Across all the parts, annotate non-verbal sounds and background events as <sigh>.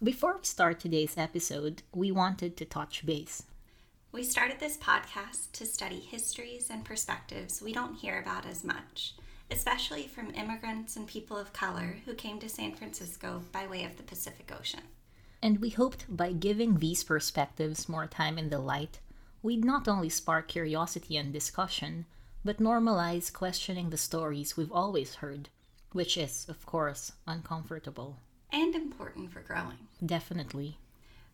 Before we start today's episode, we wanted to touch base. We started this podcast to study histories and perspectives we don't hear about as much, especially from immigrants and people of color who came to San Francisco by way of the Pacific Ocean. And we hoped by giving these perspectives more time in the light, we'd not only spark curiosity and discussion, but normalize questioning the stories we've always heard, which is, of course, uncomfortable. And important for growing. Definitely.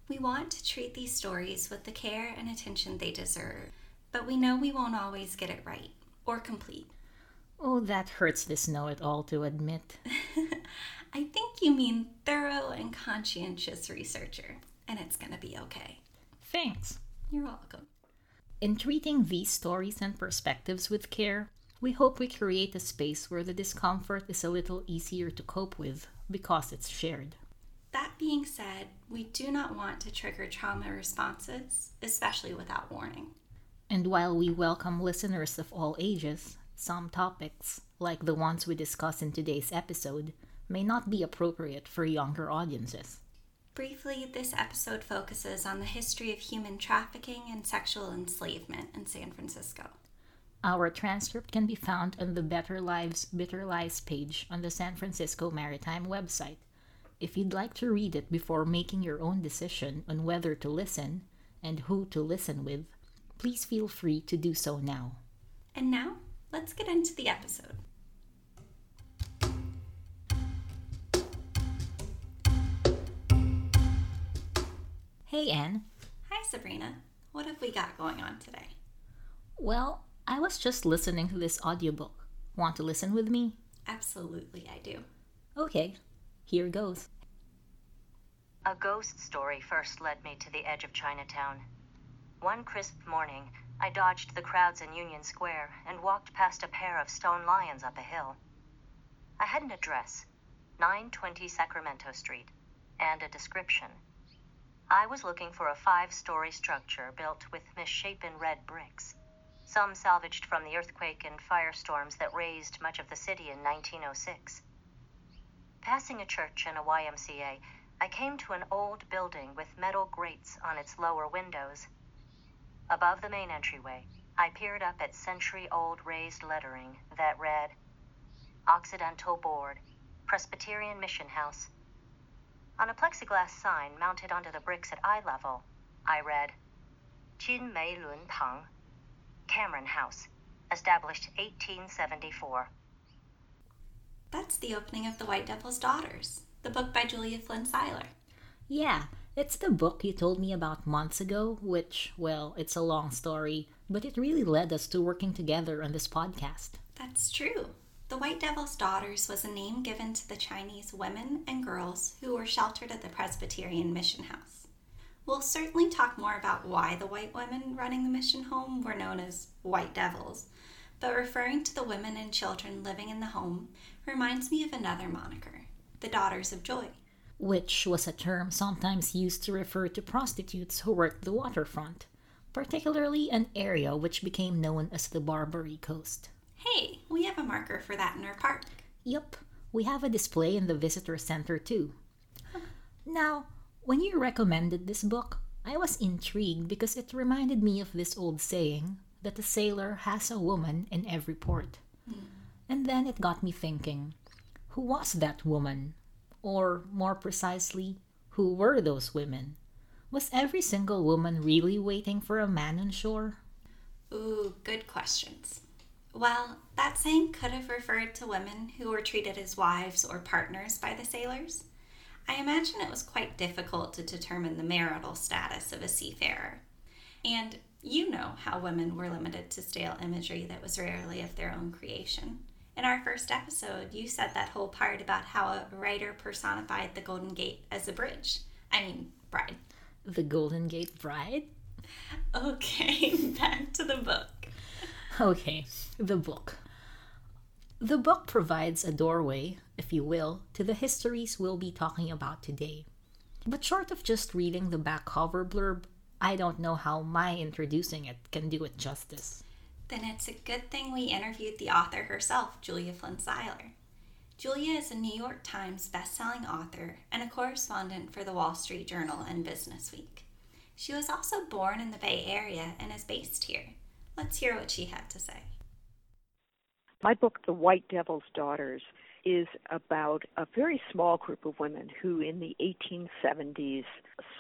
We want to treat these stories with the care and attention they deserve, but we know we won't always get it right or complete. Oh, that hurts this know it all to admit. <laughs> I think you mean thorough and conscientious researcher, and it's gonna be okay. Thanks. You're welcome. In treating these stories and perspectives with care, we hope we create a space where the discomfort is a little easier to cope with because it's shared. That being said, we do not want to trigger trauma responses, especially without warning. And while we welcome listeners of all ages, some topics, like the ones we discuss in today's episode, may not be appropriate for younger audiences. Briefly, this episode focuses on the history of human trafficking and sexual enslavement in San Francisco. Our transcript can be found on the Better Lives, Bitter Lies page on the San Francisco Maritime website. If you'd like to read it before making your own decision on whether to listen and who to listen with, please feel free to do so now. And now, let's get into the episode. Hey, Anne. Hi, Sabrina. What have we got going on today? Well, I was just listening to this audiobook. Want to listen with me? Absolutely, I do. Okay, here goes. A ghost story first led me to the edge of Chinatown. One crisp morning, I dodged the crowds in Union Square and walked past a pair of stone lions up a hill. I had an address 920 Sacramento Street and a description. I was looking for a five story structure built with misshapen red bricks, some salvaged from the earthquake and firestorms that razed much of the city in 1906. Passing a church and a YMCA, I came to an old building with metal grates on its lower windows. Above the main entryway, I peered up at century old raised lettering that read Occidental Board, Presbyterian Mission House. On a plexiglass sign mounted onto the bricks at eye level, I read Jin Mei Lun Tang, Cameron House, established 1874. That's the opening of The White Devil's Daughters, the book by Julia Flynn Siler. Yeah, it's the book you told me about months ago, which, well, it's a long story, but it really led us to working together on this podcast. That's true. The White Devil's Daughters was a name given to the Chinese women and girls who were sheltered at the Presbyterian Mission House. We'll certainly talk more about why the white women running the mission home were known as White Devils, but referring to the women and children living in the home reminds me of another moniker, the Daughters of Joy. Which was a term sometimes used to refer to prostitutes who worked the waterfront, particularly an area which became known as the Barbary Coast. Hey, we have a marker for that in our park. Yup, we have a display in the visitor center too. Now, when you recommended this book, I was intrigued because it reminded me of this old saying that a sailor has a woman in every port. Hmm. And then it got me thinking who was that woman? Or, more precisely, who were those women? Was every single woman really waiting for a man on shore? Ooh, good questions. Well, that saying could have referred to women who were treated as wives or partners by the sailors. I imagine it was quite difficult to determine the marital status of a seafarer. And you know how women were limited to stale imagery that was rarely of their own creation. In our first episode, you said that whole part about how a writer personified the Golden Gate as a bridge. I mean, bride. The Golden Gate Bride? Okay, <laughs> back to the book. Okay, the book. The book provides a doorway, if you will, to the histories we'll be talking about today. But short of just reading the back cover blurb, I don't know how my introducing it can do it justice. Then it's a good thing we interviewed the author herself, Julia Flynn Siler. Julia is a New York Times bestselling author and a correspondent for the Wall Street Journal and Business Week. She was also born in the Bay Area and is based here. Let's hear what she had to say. My book, The White Devil's Daughters, is about a very small group of women who, in the 1870s,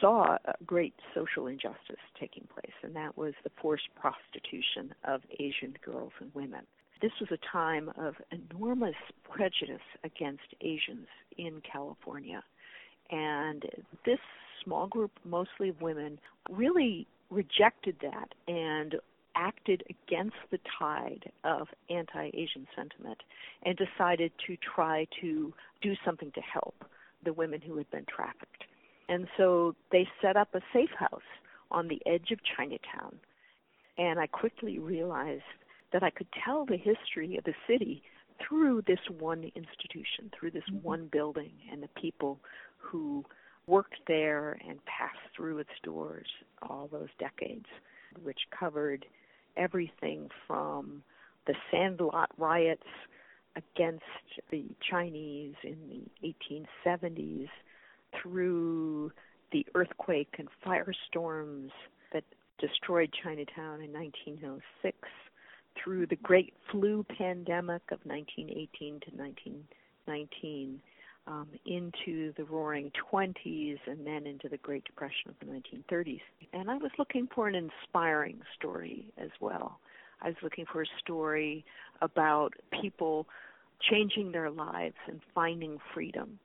saw a great social injustice taking place, and that was the forced prostitution of Asian girls and women. This was a time of enormous prejudice against Asians in California. And this small group, mostly of women, really rejected that and acted against the tide of anti Asian sentiment and decided to try to do something to help the women who had been trafficked. And so they set up a safe house on the edge of Chinatown. And I quickly realized that I could tell the history of the city through this one institution, through this mm-hmm. one building, and the people who worked there and passed through its doors all those decades, which covered everything from the Sandlot riots against the Chinese in the 1870s through the earthquake and firestorms that destroyed Chinatown in 1906 through the great flu pandemic of 1918 to 1919 um, into the roaring 20s and then into the Great Depression of the 1930s. And I was looking for an inspiring story as well. I was looking for a story about people changing their lives and finding freedom.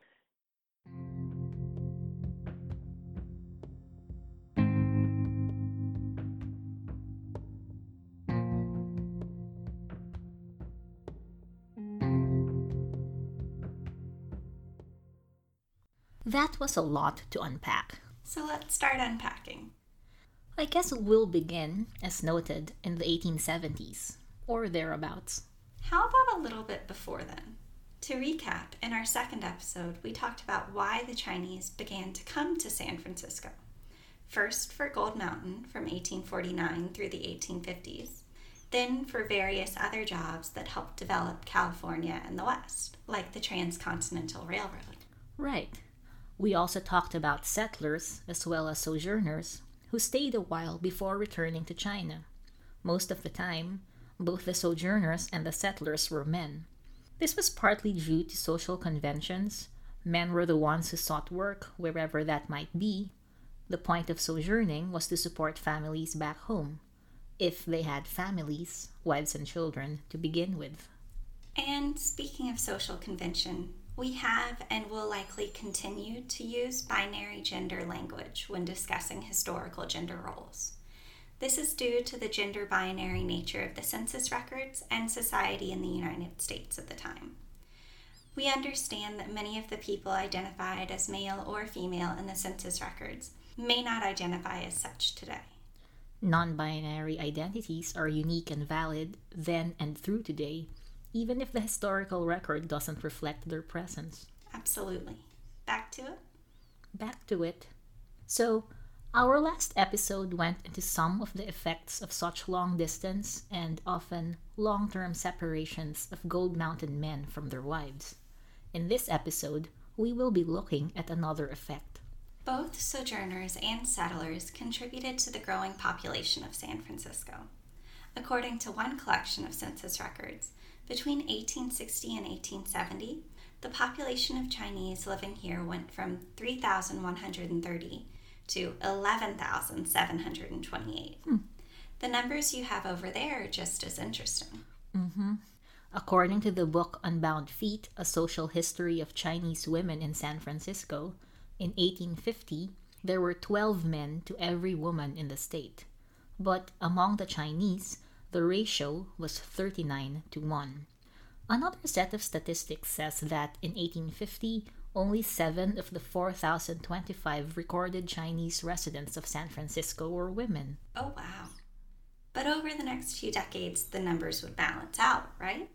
That was a lot to unpack. So let's start unpacking. I guess we'll begin, as noted, in the 1870s, or thereabouts. How about a little bit before then? To recap, in our second episode, we talked about why the Chinese began to come to San Francisco. First for Gold Mountain from 1849 through the 1850s, then for various other jobs that helped develop California and the West, like the Transcontinental Railroad. Right. We also talked about settlers as well as sojourners who stayed a while before returning to China. Most of the time, both the sojourners and the settlers were men. This was partly due to social conventions. Men were the ones who sought work wherever that might be. The point of sojourning was to support families back home, if they had families, wives, and children to begin with. And speaking of social convention, we have and will likely continue to use binary gender language when discussing historical gender roles. This is due to the gender binary nature of the census records and society in the United States at the time. We understand that many of the people identified as male or female in the census records may not identify as such today. Non binary identities are unique and valid then and through today, even if the historical record doesn't reflect their presence. Absolutely. Back to it? Back to it. So, our last episode went into some of the effects of such long distance and often long term separations of Gold Mountain men from their wives. In this episode, we will be looking at another effect. Both sojourners and settlers contributed to the growing population of San Francisco. According to one collection of census records, between 1860 and 1870, the population of Chinese living here went from 3,130 to 11,728. Hmm. The numbers you have over there are just as interesting. Mm-hmm. According to the book Unbound Feet A Social History of Chinese Women in San Francisco, in 1850, there were 12 men to every woman in the state. But among the Chinese, the ratio was 39 to 1. Another set of statistics says that in 1850, only 7 of the 4,025 recorded Chinese residents of San Francisco were women. Oh, wow. But over the next few decades, the numbers would balance out, right?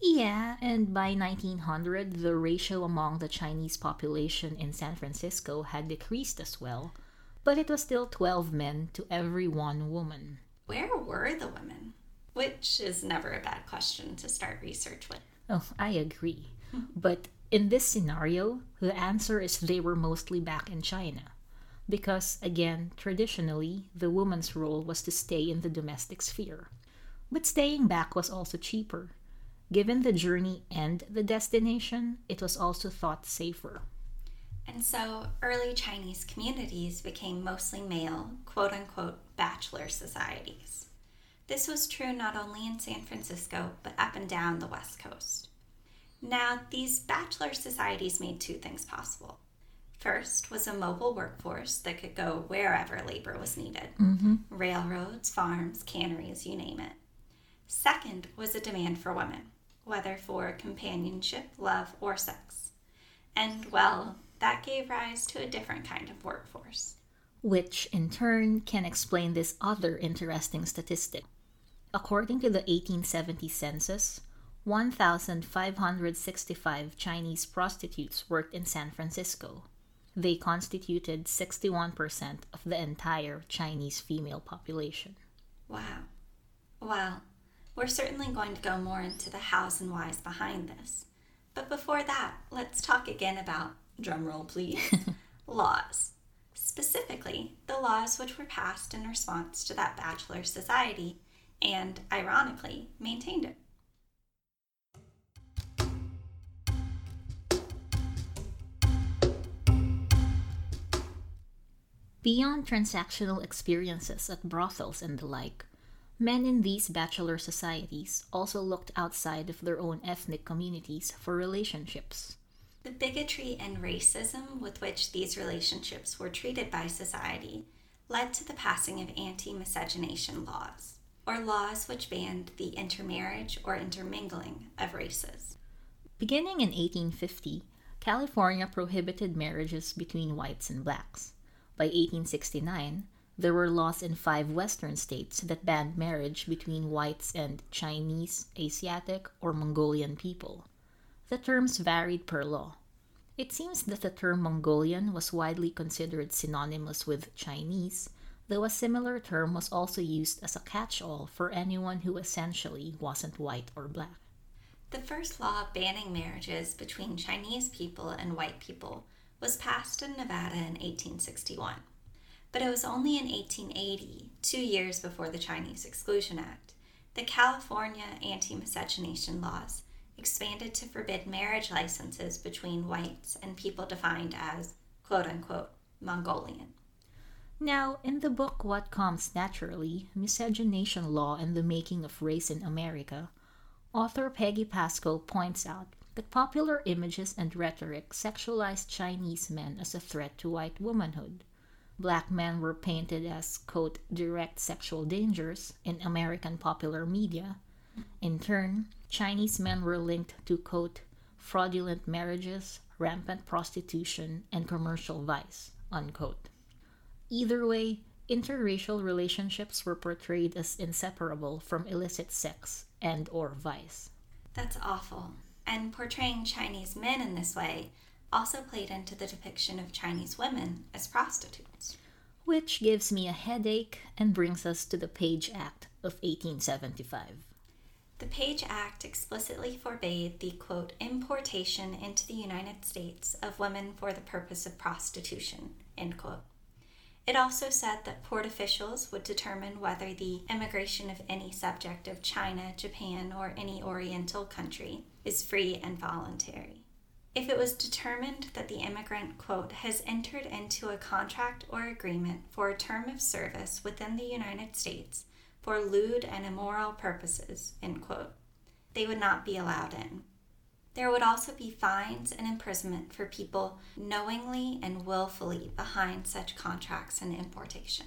Yeah, and by 1900, the ratio among the Chinese population in San Francisco had decreased as well, but it was still 12 men to every one woman. Where were the women? Which is never a bad question to start research with. Oh, I agree. <laughs> but in this scenario, the answer is they were mostly back in China. Because, again, traditionally, the woman's role was to stay in the domestic sphere. But staying back was also cheaper. Given the journey and the destination, it was also thought safer. And so early Chinese communities became mostly male, quote unquote, bachelor societies. This was true not only in San Francisco, but up and down the West Coast. Now, these bachelor societies made two things possible. First was a mobile workforce that could go wherever labor was needed Mm-hmm. railroads, farms, canneries, you name it. Second was a demand for women, whether for companionship, love, or sex. And, well, that gave rise to a different kind of workforce. Which, in turn, can explain this other interesting statistic. According to the 1870 census, 1,565 Chinese prostitutes worked in San Francisco. They constituted 61% of the entire Chinese female population. Wow. Well, we're certainly going to go more into the hows and whys behind this. But before that, let's talk again about, drumroll please, <laughs> laws. Specifically, the laws which were passed in response to that bachelor society and, ironically, maintained it. Beyond transactional experiences at brothels and the like, men in these bachelor societies also looked outside of their own ethnic communities for relationships. The bigotry and racism with which these relationships were treated by society led to the passing of anti miscegenation laws, or laws which banned the intermarriage or intermingling of races. Beginning in 1850, California prohibited marriages between whites and blacks. By 1869, there were laws in five western states that banned marriage between whites and Chinese, Asiatic, or Mongolian people. The terms varied per law. It seems that the term Mongolian was widely considered synonymous with Chinese, though a similar term was also used as a catch all for anyone who essentially wasn't white or black. The first law banning marriages between Chinese people and white people was passed in Nevada in 1861. But it was only in 1880, two years before the Chinese Exclusion Act, that California anti miscegenation laws expanded to forbid marriage licenses between whites and people defined as, quote unquote, Mongolian. Now, in the book What Comes Naturally Miscegenation Law and the Making of Race in America, author Peggy Pascoe points out that popular images and rhetoric sexualized Chinese men as a threat to white womanhood. Black men were painted as, quote, direct sexual dangers in American popular media. In turn, Chinese men were linked to, quote, fraudulent marriages, rampant prostitution, and commercial vice, unquote. Either way, interracial relationships were portrayed as inseparable from illicit sex and or vice. That's awful. And portraying Chinese men in this way also played into the depiction of Chinese women as prostitutes. Which gives me a headache and brings us to the Page Act of 1875. The Page Act explicitly forbade the quote importation into the United States of women for the purpose of prostitution, end quote. It also said that port officials would determine whether the immigration of any subject of China, Japan, or any Oriental country is free and voluntary. If it was determined that the immigrant, quote, has entered into a contract or agreement for a term of service within the United States for lewd and immoral purposes, end quote, they would not be allowed in. There would also be fines and imprisonment for people knowingly and willfully behind such contracts and importation.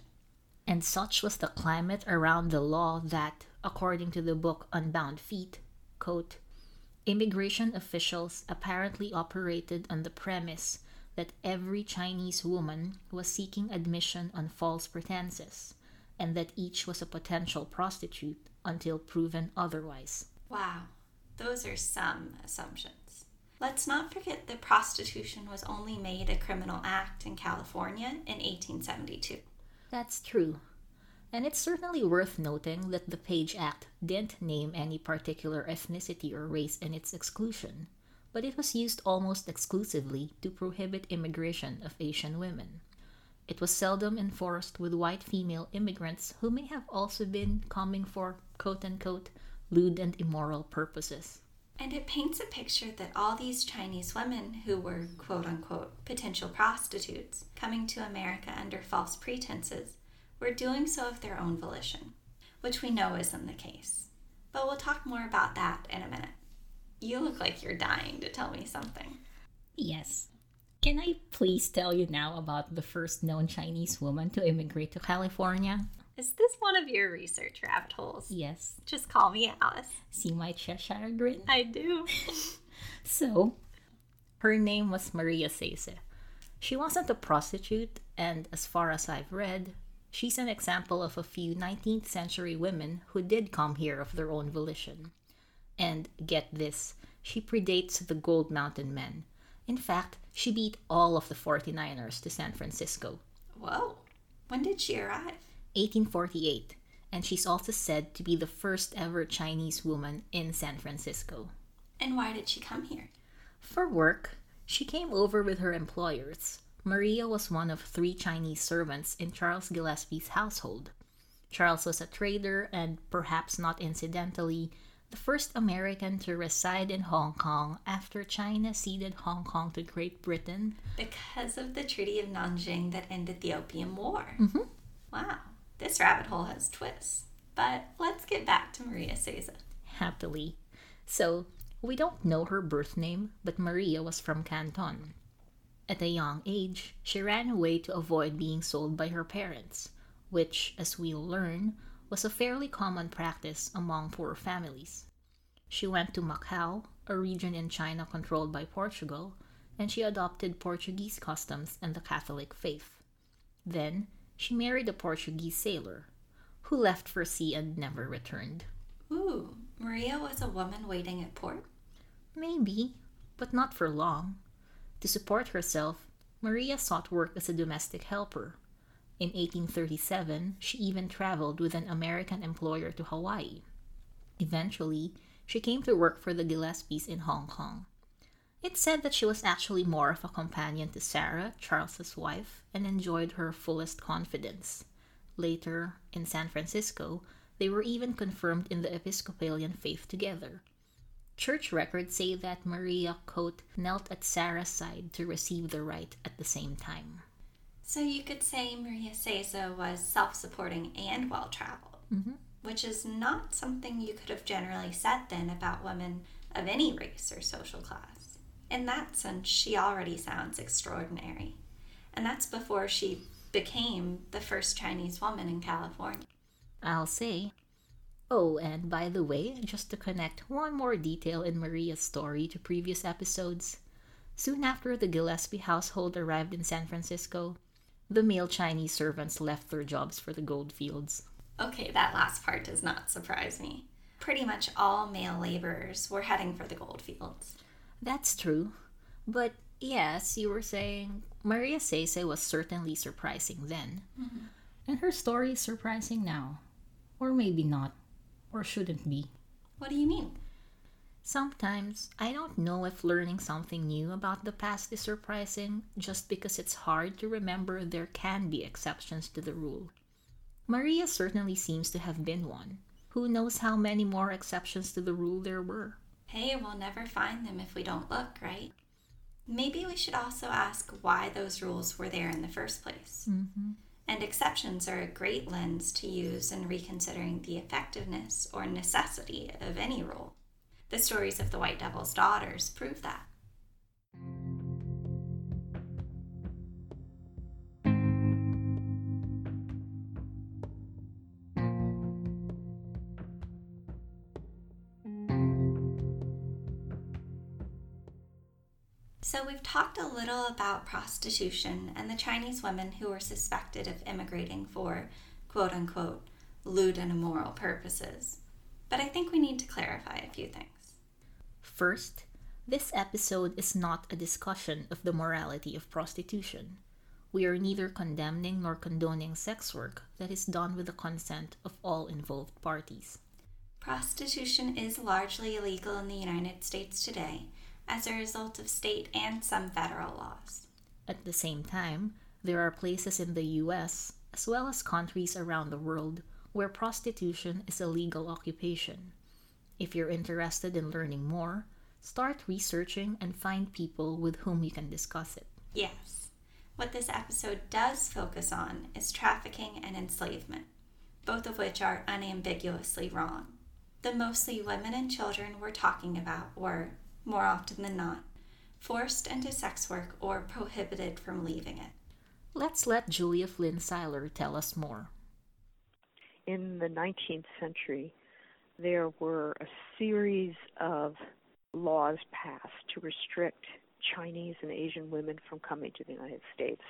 And such was the climate around the law that, according to the book Unbound Feet, quote, immigration officials apparently operated on the premise that every Chinese woman was seeking admission on false pretenses, and that each was a potential prostitute until proven otherwise. Wow, those are some assumptions. Let's not forget that prostitution was only made a criminal act in California in 1872. That's true. And it's certainly worth noting that the Page Act didn't name any particular ethnicity or race in its exclusion, but it was used almost exclusively to prohibit immigration of Asian women. It was seldom enforced with white female immigrants who may have also been coming for quote unquote lewd and immoral purposes. And it paints a picture that all these Chinese women who were quote unquote potential prostitutes coming to America under false pretenses were doing so of their own volition, which we know isn't the case. But we'll talk more about that in a minute. You look like you're dying to tell me something. Yes. Can I please tell you now about the first known Chinese woman to immigrate to California? Is this one of your research rabbit holes? Yes. Just call me Alice. See my Cheshire grin? I do. <laughs> so, her name was Maria Sese. She wasn't a prostitute, and as far as I've read, she's an example of a few 19th century women who did come here of their own volition. And get this, she predates the Gold Mountain men. In fact, she beat all of the 49ers to San Francisco. Whoa. When did she arrive? 1848, and she's also said to be the first ever Chinese woman in San Francisco. And why did she come here? For work, she came over with her employers. Maria was one of three Chinese servants in Charles Gillespie's household. Charles was a trader and, perhaps not incidentally, the first American to reside in Hong Kong after China ceded Hong Kong to Great Britain. Because of the Treaty of Nanjing that ended the Opium War. Mm-hmm. Wow, this rabbit hole has twists. But let's get back to Maria Sese. Happily. So, we don't know her birth name, but Maria was from Canton. At a young age, she ran away to avoid being sold by her parents, which, as we'll learn, was a fairly common practice among poor families. She went to Macau, a region in China controlled by Portugal, and she adopted Portuguese customs and the Catholic faith. Then, she married a Portuguese sailor, who left for sea and never returned. Ooh, Maria was a woman waiting at port? Maybe, but not for long. To support herself, Maria sought work as a domestic helper. In 1837, she even traveled with an American employer to Hawaii. Eventually, she came to work for the Gillespies in Hong Kong. It's said that she was actually more of a companion to Sarah, Charles's wife, and enjoyed her fullest confidence. Later, in San Francisco, they were even confirmed in the Episcopalian faith together. Church records say that Maria, quote, knelt at Sarah's side to receive the rite at the same time. So you could say Maria Sese was self supporting and well traveled, mm-hmm. which is not something you could have generally said then about women of any race or social class. In that sense, she already sounds extraordinary. And that's before she became the first Chinese woman in California. I'll say. Oh, and by the way, just to connect one more detail in Maria's story to previous episodes, soon after the Gillespie household arrived in San Francisco, the male Chinese servants left their jobs for the gold fields. Okay, that last part does not surprise me. Pretty much all male laborers were heading for the gold fields. That's true. But yes, you were saying Maria Sese was certainly surprising then. Mm-hmm. And her story is surprising now. Or maybe not. Or shouldn't be. What do you mean? Sometimes I don't know if learning something new about the past is surprising just because it's hard to remember there can be exceptions to the rule. Maria certainly seems to have been one. Who knows how many more exceptions to the rule there were? Hey, we'll never find them if we don't look, right? Maybe we should also ask why those rules were there in the first place. Mm-hmm. And exceptions are a great lens to use in reconsidering the effectiveness or necessity of any rule. The stories of the White Devil's daughters prove that. So, we've talked a little about prostitution and the Chinese women who were suspected of immigrating for quote unquote lewd and immoral purposes. But I think we need to clarify a few things. First, this episode is not a discussion of the morality of prostitution. We are neither condemning nor condoning sex work that is done with the consent of all involved parties. Prostitution is largely illegal in the United States today, as a result of state and some federal laws. At the same time, there are places in the US, as well as countries around the world, where prostitution is a legal occupation. If you're interested in learning more, start researching and find people with whom you can discuss it. Yes. What this episode does focus on is trafficking and enslavement, both of which are unambiguously wrong. The mostly women and children we're talking about were, more often than not, forced into sex work or prohibited from leaving it. Let's let Julia Flynn Siler tell us more. In the 19th century, there were a series of laws passed to restrict Chinese and Asian women from coming to the United States.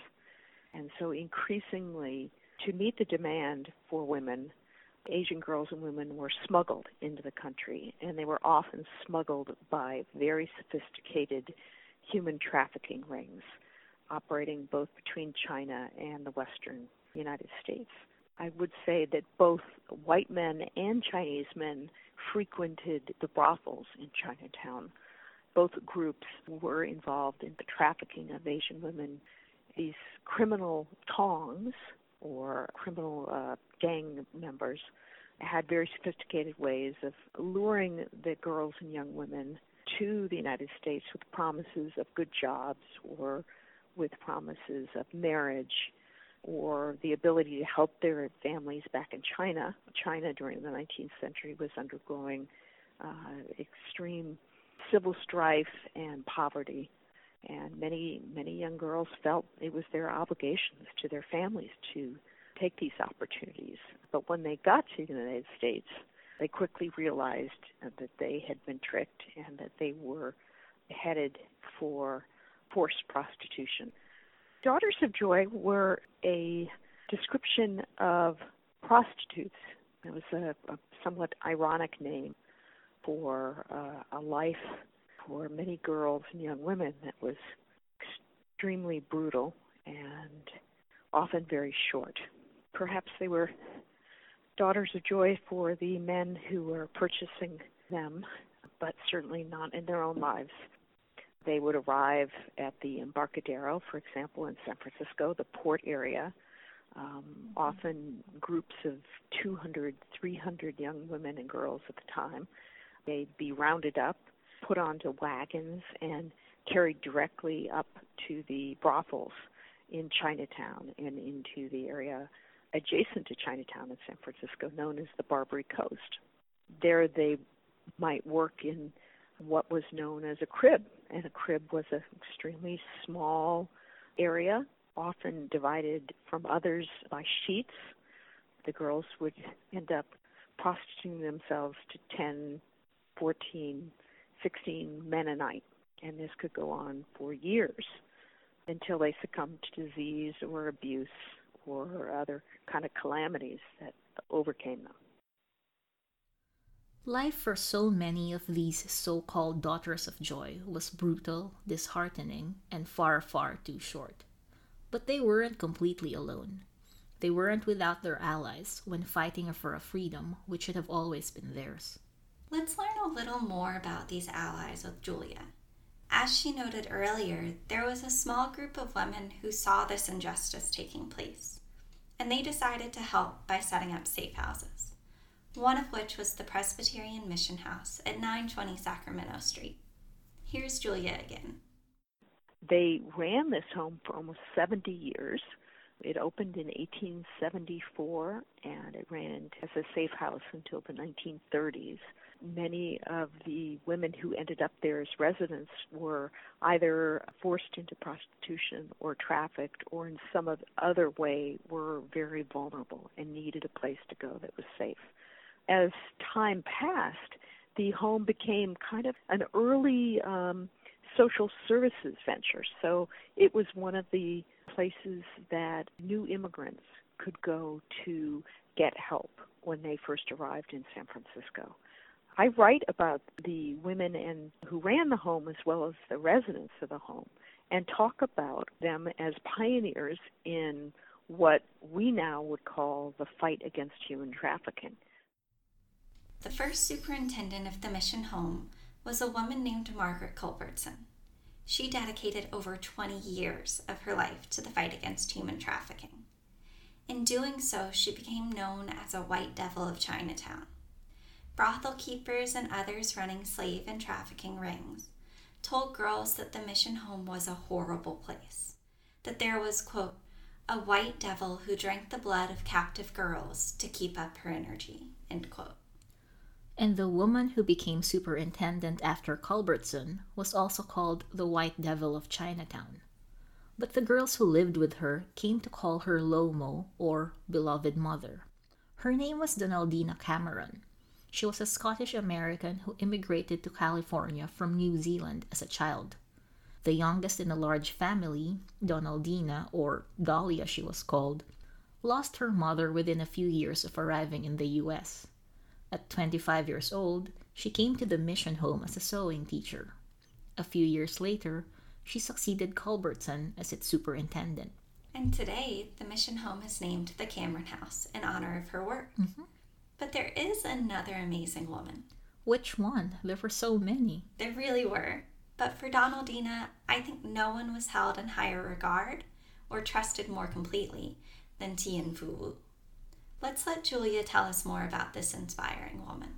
And so, increasingly, to meet the demand for women, Asian girls and women were smuggled into the country, and they were often smuggled by very sophisticated human trafficking rings operating both between China and the Western United States. I would say that both white men and Chinese men frequented the brothels in Chinatown. Both groups were involved in the trafficking of Asian women. These criminal tongs or criminal uh, gang members had very sophisticated ways of luring the girls and young women to the United States with promises of good jobs or with promises of marriage or the ability to help their families back in China. China during the 19th century was undergoing uh, extreme civil strife and poverty, and many many young girls felt it was their obligations to their families to take these opportunities. But when they got to the United States, they quickly realized that they had been tricked and that they were headed for forced prostitution. Daughters of Joy were a description of prostitutes. It was a, a somewhat ironic name for uh, a life for many girls and young women that was extremely brutal and often very short. Perhaps they were daughters of joy for the men who were purchasing them, but certainly not in their own lives. They would arrive at the Embarcadero, for example, in San Francisco, the port area. Um, often groups of 200, 300 young women and girls at the time. They'd be rounded up, put onto wagons, and carried directly up to the brothels in Chinatown and into the area adjacent to Chinatown in San Francisco, known as the Barbary Coast. There they might work in what was known as a crib, and a crib was an extremely small area, often divided from others by sheets. The girls would end up prostituting themselves to 10, 14, 16 men a night, and this could go on for years until they succumbed to disease or abuse or other kind of calamities that overcame them. Life for so many of these so called daughters of joy was brutal, disheartening, and far, far too short. But they weren't completely alone. They weren't without their allies when fighting for a freedom which should have always been theirs. Let's learn a little more about these allies with Julia. As she noted earlier, there was a small group of women who saw this injustice taking place, and they decided to help by setting up safe houses one of which was the Presbyterian Mission House at 920 Sacramento Street. Here's Julia again. They ran this home for almost 70 years. It opened in 1874 and it ran as a safe house until the 1930s. Many of the women who ended up there as residents were either forced into prostitution or trafficked or in some other way were very vulnerable and needed a place to go that was safe as time passed, the home became kind of an early um, social services venture. So it was one of the places that new immigrants could go to get help when they first arrived in San Francisco. I write about the women and who ran the home as well as the residents of the home and talk about them as pioneers in what we now would call the fight against human trafficking. The first superintendent of the mission home was a woman named Margaret Culbertson. She dedicated over 20 years of her life to the fight against human trafficking. In doing so, she became known as a White Devil of Chinatown. Brothel keepers and others running slave and trafficking rings told girls that the mission home was a horrible place, that there was, quote, a white devil who drank the blood of captive girls to keep up her energy, end quote. And the woman who became superintendent after Culbertson was also called the White Devil of Chinatown. But the girls who lived with her came to call her Lomo, or Beloved Mother. Her name was Donaldina Cameron. She was a Scottish American who immigrated to California from New Zealand as a child. The youngest in a large family, Donaldina, or Dolly she was called, lost her mother within a few years of arriving in the US. At 25 years old, she came to the mission home as a sewing teacher. A few years later, she succeeded Culbertson as its superintendent. And today, the mission home is named the Cameron House in honor of her work. Mm-hmm. But there is another amazing woman. Which one? There were so many. There really were. But for Donaldina, I think no one was held in higher regard or trusted more completely than Tien Fu Wu. Let's let Julia tell us more about this inspiring woman.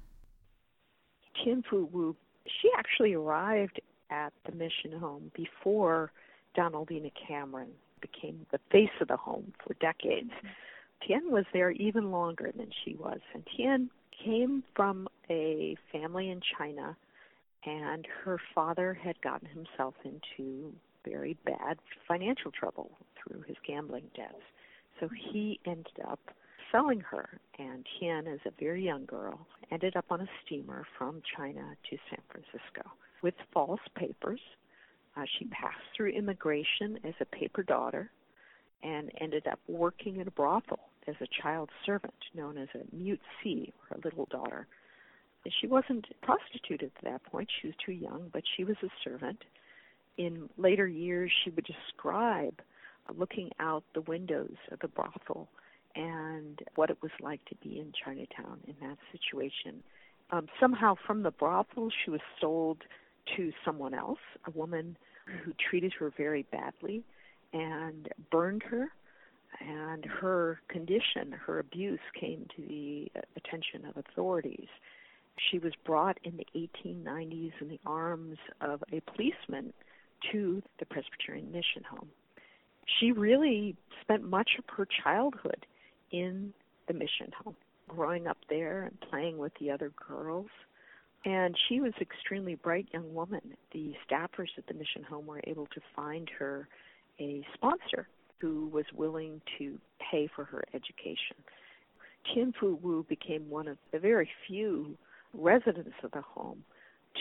Tien Fu Wu, she actually arrived at the mission home before Donaldina Cameron became the face of the home for decades. Mm-hmm. Was there even longer than she was, and Tien came from a family in China, and her father had gotten himself into very bad financial trouble through his gambling debts. So he ended up selling her. And Tien, as a very young girl, ended up on a steamer from China to San Francisco with false papers. Uh, she passed through immigration as a paper daughter and ended up working in a brothel as a child servant known as a mui tsai or a little daughter. She wasn't prostituted at that point. She was too young, but she was a servant. In later years, she would describe looking out the windows of the brothel and what it was like to be in Chinatown in that situation. Um, somehow, from the brothel, she was sold to someone else, a woman who treated her very badly and burned her. And her condition, her abuse, came to the attention of authorities. She was brought in the 1890s in the arms of a policeman to the Presbyterian Mission Home. She really spent much of her childhood in the mission home, growing up there and playing with the other girls. And she was an extremely bright young woman. The staffers at the mission home were able to find her a sponsor who was willing to pay for her education. Tien Fu Wu became one of the very few residents of the home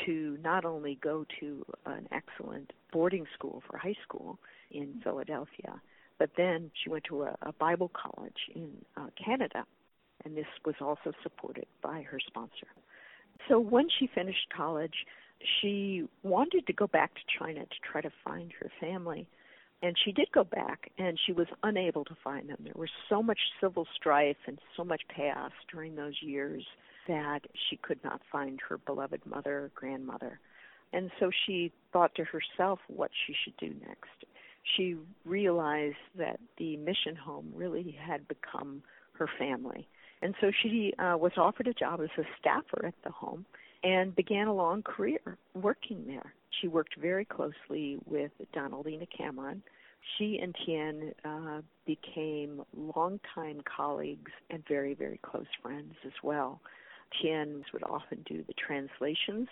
to not only go to an excellent boarding school for high school in Philadelphia, but then she went to a, a Bible college in uh, Canada, and this was also supported by her sponsor. So when she finished college, she wanted to go back to China to try to find her family. And she did go back, and she was unable to find them. There was so much civil strife and so much chaos during those years that she could not find her beloved mother or grandmother. And so she thought to herself what she should do next she realized that the mission home really had become her family. And so she uh, was offered a job as a staffer at the home and began a long career working there. She worked very closely with Donaldina Cameron. She and Tien uh, became longtime colleagues and very, very close friends as well. Tien would often do the translations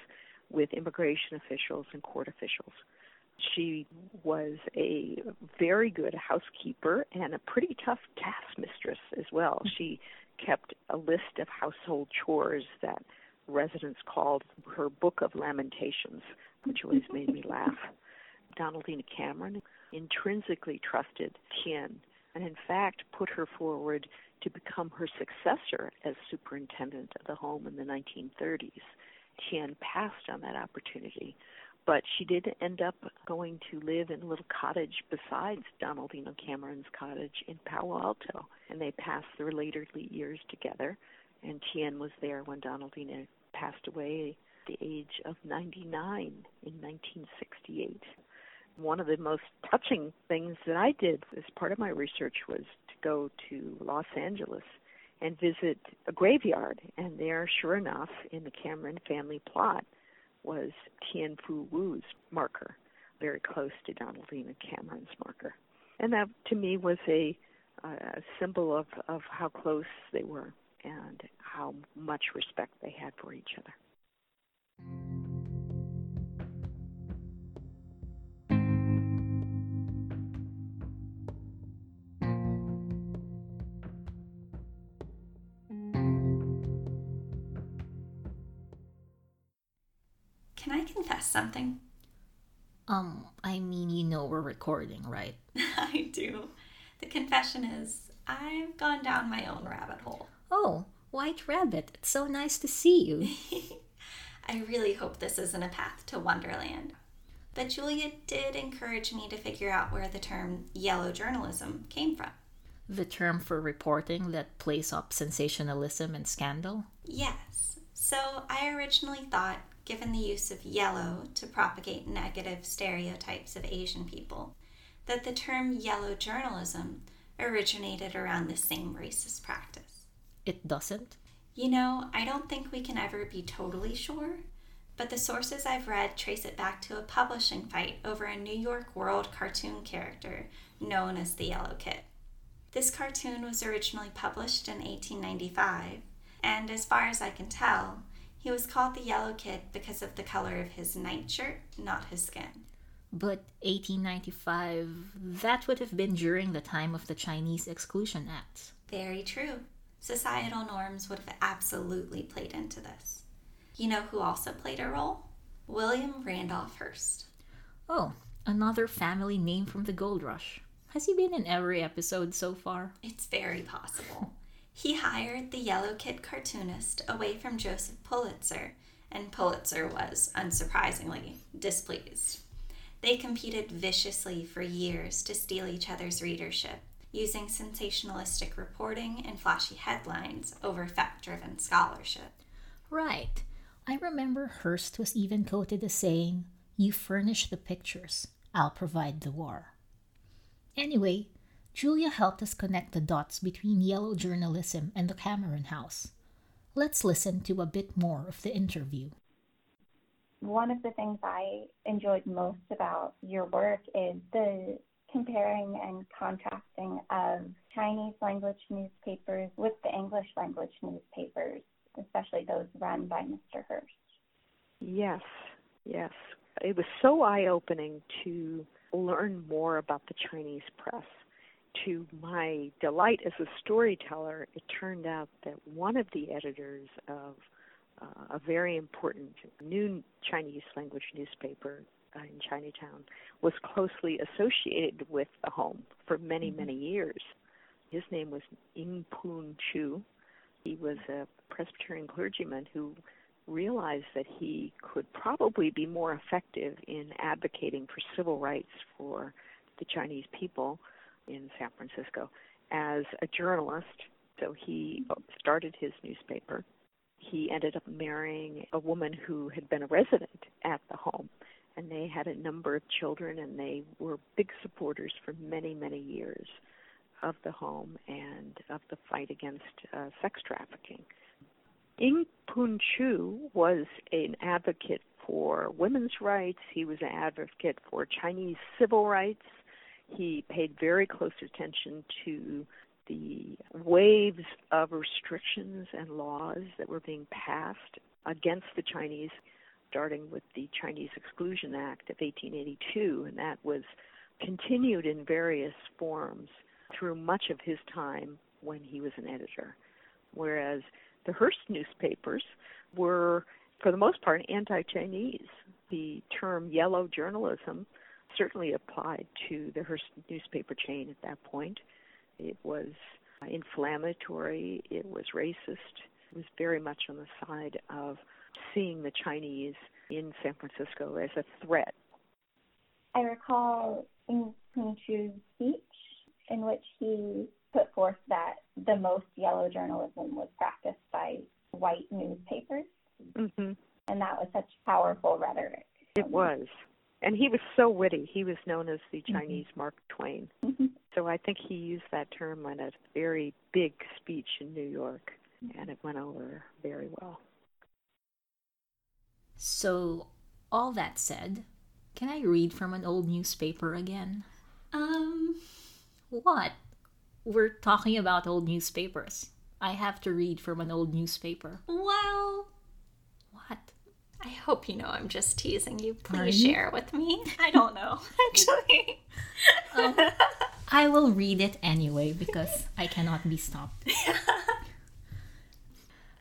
with immigration officials and court officials. She was a very good housekeeper and a pretty tough taskmistress as well. Mm-hmm. She kept a list of household chores that residents called her Book of Lamentations, which always made me <laughs> laugh. Donaldina Cameron intrinsically trusted Tien and, in fact, put her forward to become her successor as superintendent of the home in the 1930s. Tien passed on that opportunity but she did end up going to live in a little cottage besides Donaldina Cameron's cottage in Palo Alto, and they passed their later years together. And Tien was there when Donaldina passed away at the age of 99 in 1968. One of the most touching things that I did as part of my research was to go to Los Angeles and visit a graveyard. And there, sure enough, in the Cameron family plot was Tien Fu Wu's marker, very close to Donaldina Cameron's marker. And that, to me, was a, a symbol of, of how close they were and how much respect they had for each other. Can I confess something? Um, I mean, you know we're recording, right? <laughs> I do. The confession is I've gone down my own rabbit hole. Oh, White Rabbit, it's so nice to see you. <laughs> I really hope this isn't a path to Wonderland. But Julia did encourage me to figure out where the term yellow journalism came from. The term for reporting that plays up sensationalism and scandal? Yes. So I originally thought, given the use of yellow to propagate negative stereotypes of Asian people, that the term yellow journalism originated around the same racist practice. It doesn't? You know, I don't think we can ever be totally sure, but the sources I've read trace it back to a publishing fight over a New York World cartoon character known as the Yellow Kid. This cartoon was originally published in 1895, and as far as I can tell, he was called the Yellow Kid because of the color of his nightshirt, not his skin. But 1895, that would have been during the time of the Chinese Exclusion Act. Very true. Societal norms would have absolutely played into this. You know who also played a role? William Randolph Hearst. Oh, another family name from the gold rush. Has he been in every episode so far? It's very possible. He hired the Yellow Kid cartoonist away from Joseph Pulitzer, and Pulitzer was, unsurprisingly, displeased. They competed viciously for years to steal each other's readership, using sensationalistic reporting and flashy headlines over fact driven scholarship. Right. I remember Hearst was even quoted as saying, You furnish the pictures, I'll provide the war. Anyway, Julia helped us connect the dots between yellow journalism and the Cameron House. Let's listen to a bit more of the interview. One of the things I enjoyed most about your work is the comparing and contrasting of Chinese language newspapers with the English language newspapers, especially those run by Mr. Hearst. Yes, yes. It was so eye opening to learn more about the Chinese press. To my delight as a storyteller, it turned out that one of the editors of uh, a very important new Chinese language newspaper uh, in Chinatown was closely associated with the home for many, mm-hmm. many years. His name was Ng Poon Chew. He was a Presbyterian clergyman who realized that he could probably be more effective in advocating for civil rights for the Chinese people in San Francisco as a journalist. So he started his newspaper. He ended up marrying a woman who had been a resident at the home and they had a number of children, and they were big supporters for many, many years of the home and of the fight against uh, sex trafficking. Ng Poon Chew was an advocate for women's rights. He was an advocate for Chinese civil rights. He paid very close attention to the waves of restrictions and laws that were being passed against the Chinese starting with the Chinese Exclusion Act of 1882, and that was continued in various forms through much of his time when he was an editor. Whereas the Hearst newspapers were, for the most part, anti Chinese. The term yellow journalism certainly applied to the Hearst newspaper chain at that point. It was inflammatory, it was racist, it was very much on the side of seeing the Chinese in San Francisco as a threat. I recall Ng Poon Chew's speech in which he put forth that the most yellow journalism was practiced by white newspapers. Mm-hmm. And that was such powerful rhetoric. It was. And he was so witty. He was known as the Mm-hmm. Chinese Mark Twain. So I think he used that term in a very big speech in New York, and it went over very well. So, all that said, can I read from an old newspaper again? Um, What? We're talking about old newspapers. I have to read from an old newspaper. well, hope you know I'm just teasing you. Please you? share with me. I don't know, <laughs> actually. Um, I will read it anyway because I cannot be stopped. <laughs>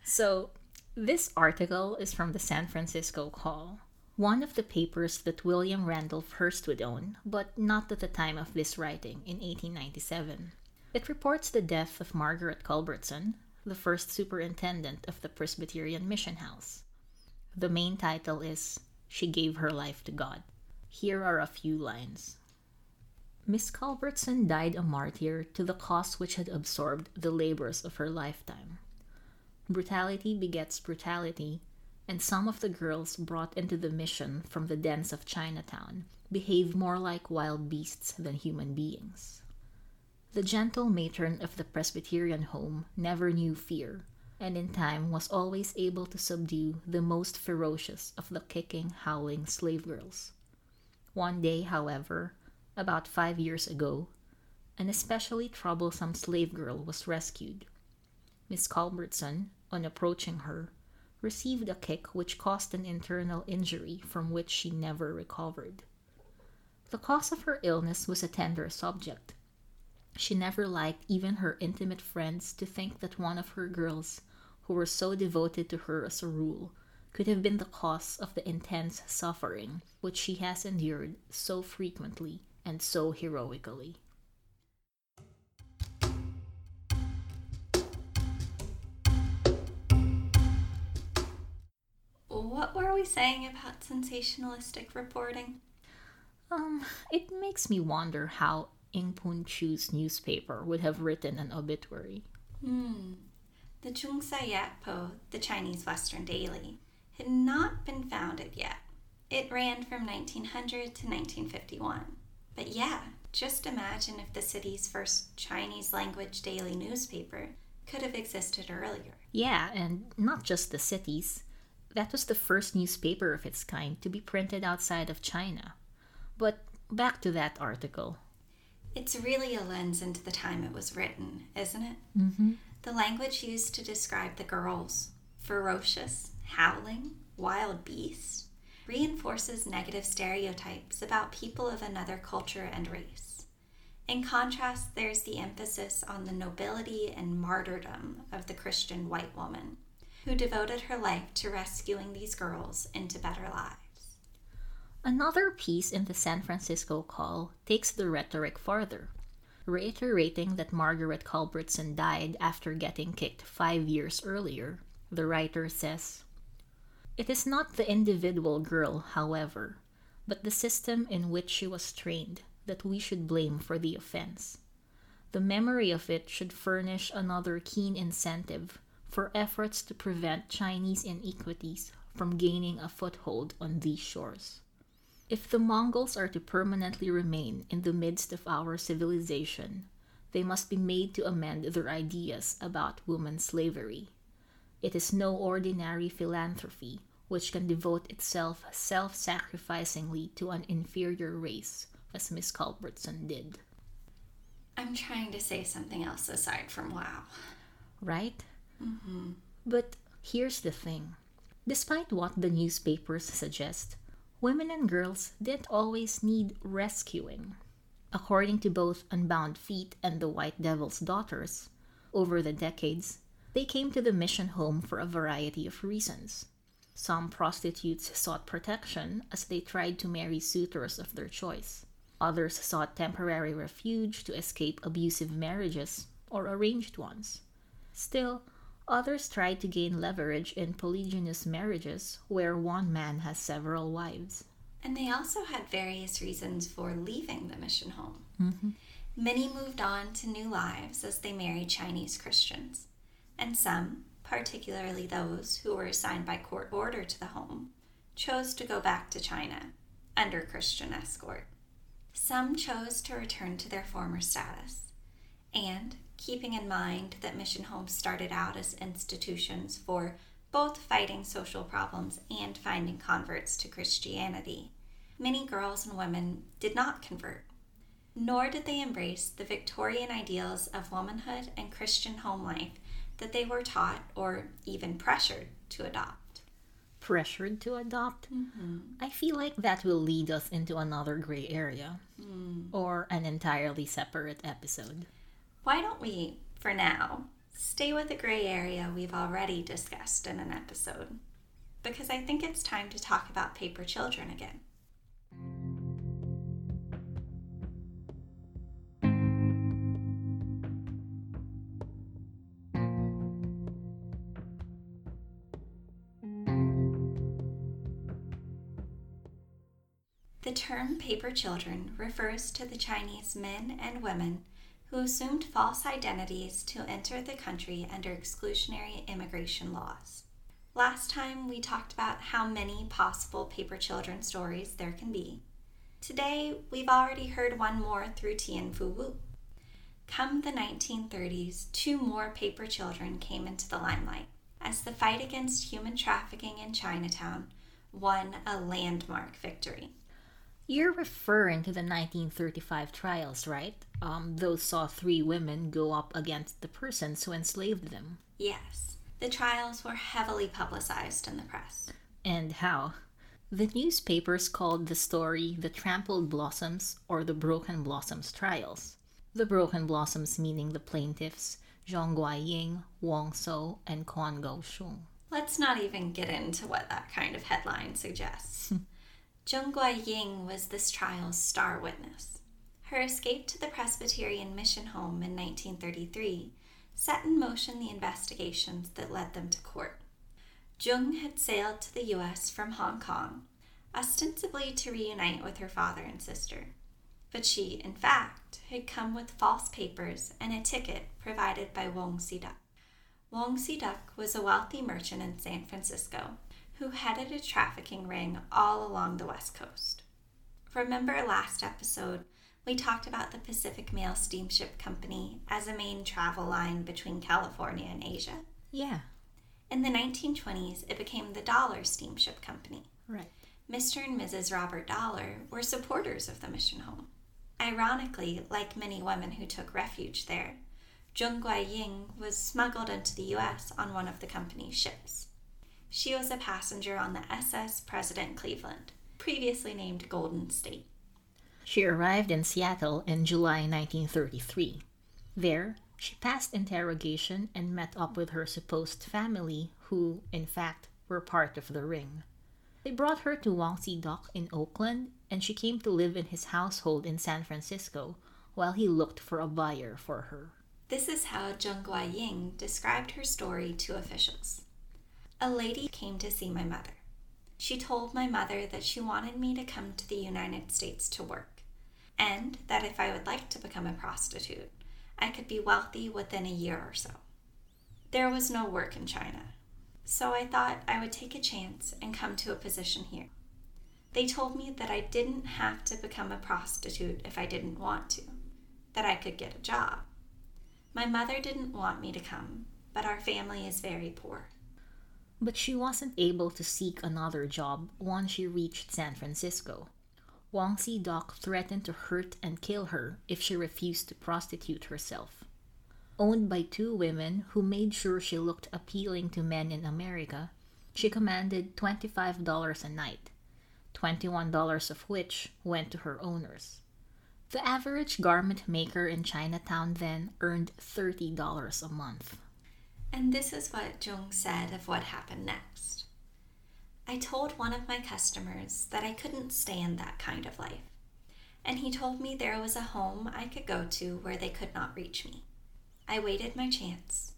so, this article is from the San Francisco Call, one of the papers that William Randolph Hearst would own, but not at the time of this writing in 1897. It reports the death of Margaret Culbertson, the first superintendent of the Presbyterian Mission House. The main title is She Gave Her Life to God. Here are a few lines. Miss Culbertson died a martyr to the cause which had absorbed the labors of her lifetime. Brutality begets brutality, and some of the girls brought into the mission from the dens of Chinatown behave more like wild beasts than human beings. The gentle matron of the Presbyterian home never knew fear, and in time was always able to subdue the most ferocious of the kicking, howling slave girls. One day, however, about five years ago, an especially troublesome slave girl was rescued. Miss Culbertson, on approaching her, received a kick which caused an internal injury from which she never recovered. The cause of her illness was a tender subject. She never liked even her intimate friends to think that one of her girls, who were so devoted to her as a rule, could have been the cause of the intense suffering which she has endured so frequently and so heroically. What were we saying about sensationalistic reporting? Um, it makes me wonder how Ng Poon Chew's newspaper would have written an obituary. Hmm. The Chung Sai Yat Po, the Chinese Western Daily, had not been founded yet. It ran from 1900 to 1951. But yeah, just imagine if the city's first Chinese language daily newspaper could have existed earlier. Yeah, and not just the city's. That was the first newspaper of its kind to be printed outside of China. But back to that article. It's really a lens into the time it was written, isn't it? Mm-hmm. The language used to describe the girls, ferocious, howling, wild beasts, reinforces negative stereotypes about people of another culture and race. In contrast, there's the emphasis on the nobility and martyrdom of the Christian white woman, who devoted her life to rescuing these girls into better lives. Another piece in the San Francisco Call takes the rhetoric farther, reiterating that Margaret Culbertson died after getting kicked five years earlier. The writer says, It is not the individual girl, however, but the system in which she was trained that we should blame for the offense. The memory of it should furnish another keen incentive for efforts to prevent Chinese iniquities from gaining a foothold on these shores. If the Mongols are to permanently remain in the midst of our civilization, they must be made to amend their ideas about woman slavery. It is no ordinary philanthropy which can devote itself self sacrificingly to an inferior race, as Miss Culbertson did. I'm trying to say something else aside from wow. Right? hmm But here's the thing despite what the newspapers suggest, women and girls didn't always need rescuing. According to both Unbound Feet and the White Devil's Daughters, over the decades, they came to the mission home for a variety of reasons. Some prostitutes sought protection as they tried to marry suitors of their choice. Others sought temporary refuge to escape abusive marriages or arranged ones. Still, others tried to gain leverage in polygynous marriages where one man has several wives. And they also had various reasons for leaving the mission home. Mm-hmm. Many moved on to new lives as they married Chinese Christians, and some, particularly those who were assigned by court order to the home, chose to go back to China under Christian escort. Some chose to return to their former status, and keeping in mind that mission homes started out as institutions for both fighting social problems and finding converts to Christianity, many girls and women did not convert, nor did they embrace the Victorian ideals of womanhood and Christian home life that they were taught or even pressured to adopt. Pressured to adopt? Mm-hmm. I feel like that will lead us into another gray area mm. or an entirely separate episode. Why don't we, for now, stay with the gray area we've already discussed in an episode? Because I think it's time to talk about paper children again. The term paper children refers to the Chinese men and women who assumed false identities to enter the country under exclusionary immigration laws. Last time we talked about how many possible paper children stories there can be. Today we've already heard one more through Tien Fu Wu. Come the 1930s, two more paper children came into the limelight as the fight against human trafficking in Chinatown won a landmark victory. You're referring to the 1935 trials, right? Um, those saw three women go up against the persons who enslaved them. Yes, the trials were heavily publicized in the press. And how? The newspapers called the story the Trampled Blossoms or the Broken Blossoms trials. The Broken Blossoms meaning the plaintiffs Zhang Guiying, Wang So, and Quan Gao-shung. Let's not even get into what that kind of headline suggests. <laughs> Zheng Guiying was this trial's star witness. Her escape to the Presbyterian mission home in 1933 set in motion the investigations that led them to court. Jung had sailed to the U.S. from Hong Kong, ostensibly to reunite with her father and sister. But she, in fact, had come with false papers and a ticket provided by Wong Si Siduk. Wong Si Siduk was a wealthy merchant in San Francisco who headed a trafficking ring all along the West Coast. Remember last episode, we talked about the Pacific Mail Steamship Company as a main travel line between California and Asia. Yeah, In the 1920s, it became the Dollar Steamship Company. right. Mr. and Mrs. Robert Dollar were supporters of the mission home. Ironically, like many women who took refuge there, Zheng Guiying was smuggled into the U.S. on one of the company's ships. She was a passenger on the SS President Cleveland, previously named Golden State. She arrived in Seattle in July 1933. There, she passed interrogation and met up with her supposed family, who, in fact, were part of the ring. They brought her to Wang Sidok in Oakland, and she came to live in his household in San Francisco while he looked for a buyer for her. This is how Zheng Guiying described her story to officials. A lady came to see my mother. She told my mother that she wanted me to come to the United States to work, and that if I would like to become a prostitute, I could be wealthy within a year or so. There was no work in China, so I thought I would take a chance and come to a position here. They told me that I didn't have to become a prostitute if I didn't want to, that I could get a job. My mother didn't want me to come, but our family is very poor. But she wasn't able to seek another job once she reached San Francisco. Wang Sidok threatened to hurt and kill her if she refused to prostitute herself. Owned by two women who made sure she looked appealing to men in America, she commanded $25 a night, $21 of which went to her owners. The average garment maker in Chinatown then earned $30 a month. And this is what Jung said of what happened next. I told one of my customers that I couldn't stand that kind of life, and he told me there was a home I could go to where they could not reach me. I waited my chance,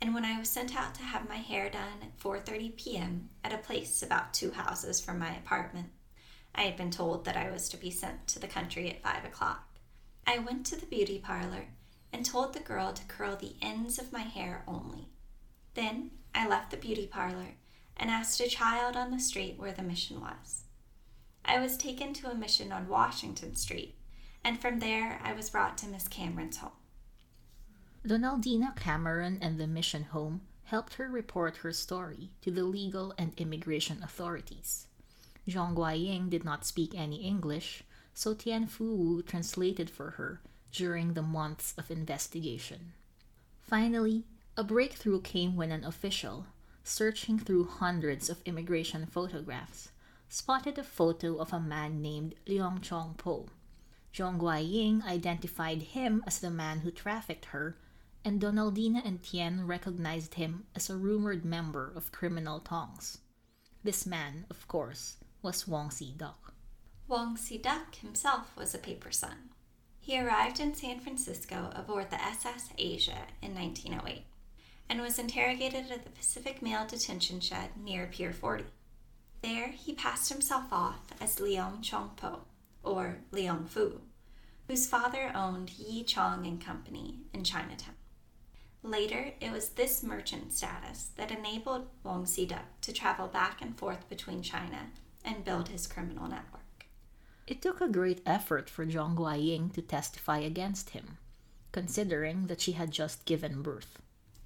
and when I was sent out to have my hair done at 4:30 p.m. at a place about two houses from my apartment, I had been told that I was to be sent to the country at 5 o'clock. I went to the beauty parlor and told the girl to curl the ends of my hair only. Then I left the beauty parlor and asked a child on the street where the mission was. I was taken to a mission on Washington Street, and from there I was brought to Miss Cameron's home. Donaldina Cameron and the mission home helped her report her story to the legal and immigration authorities. Zhong Guiying did not speak any English, so Tian Fu Wu translated for her during the months of investigation. Finally, a breakthrough came when an official, searching through hundreds of immigration photographs, spotted a photo of a man named Leong Chong Po. Zhong Guiying identified him as the man who trafficked her and Donaldina and Tien recognized him as a rumored member of criminal tongs. This man, of course, was Wong Si Duck. Wong Si Duck himself was a paper son. He arrived in San Francisco aboard the SS Asia in 1908 and was interrogated at the Pacific Mail detention shed near Pier 40. There, he passed himself off as Leong Chongpo, or Leong Fu, whose father owned Yi Chong and Company in Chinatown. Later, it was this merchant status that enabled Wong Sida to travel back and forth between China and build his criminal network. It took a great effort for Zhong Guiying to testify against him, considering that she had just given birth.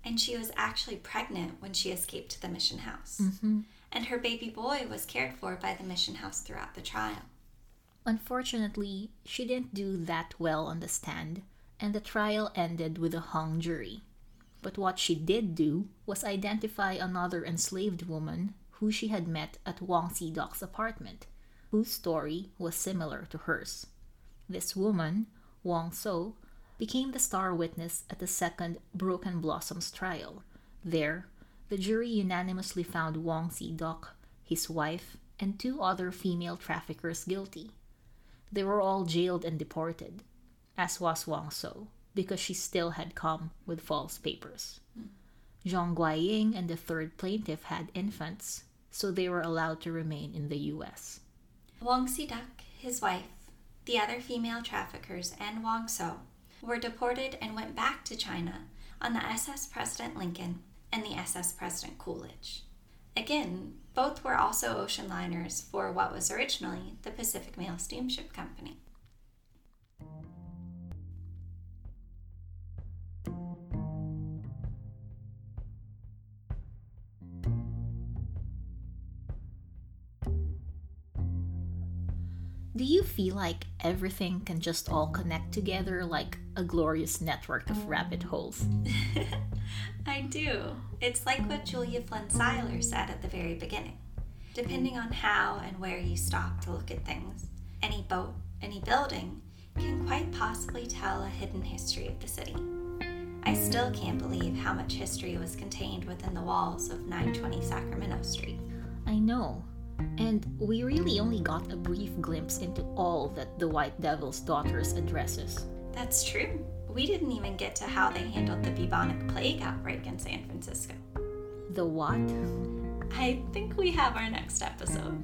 And she was actually pregnant when she escaped to the mission house. Mm-hmm. And her baby boy was cared for by the mission house throughout the trial. Unfortunately, she didn't do that well on the stand, and the trial ended with a hung jury. But what she did do was identify another enslaved woman who she had met at Wang Xidok's apartment, whose story was similar to hers. This woman, Wang So, became the star witness at the second Broken Blossoms trial. There, the jury unanimously found Wong Si Xidok, his wife, and two other female traffickers guilty. They were all jailed and deported, as was Wang So because she still had come with false papers. Zhong Guiying and the third plaintiff had infants, so they were allowed to remain in the U.S. Wang Siduk, his wife, the other female traffickers, and Wang So were deported and went back to China on the SS President Lincoln and the SS President Coolidge. Again, both were also ocean liners for what was originally the Pacific Mail Steamship Company. Feel like everything can just all connect together like a glorious network of rabbit mm. holes? <laughs> I do. It's like what Julia Flynn Siler said at the very beginning. Depending on how and where you stop to look at things, any boat, any building can quite possibly tell a hidden history of the city. I still can't believe how much history was contained within the walls of 920 Sacramento Street. I know. And we really only got a brief glimpse into all that the White Devil's daughters addresses. That's true. We didn't even get to how they handled the bubonic plague outbreak in San Francisco. The what? I think we have our next episode.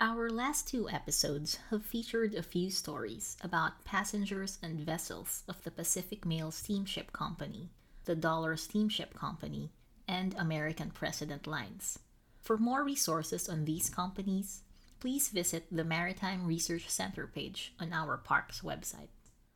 Our last two episodes have featured a few stories about passengers and vessels of the Pacific Mail Steamship Company the Dollar Steamship Company, and American President Lines. For more resources on these companies, please visit the Maritime Research Center page on our park's website.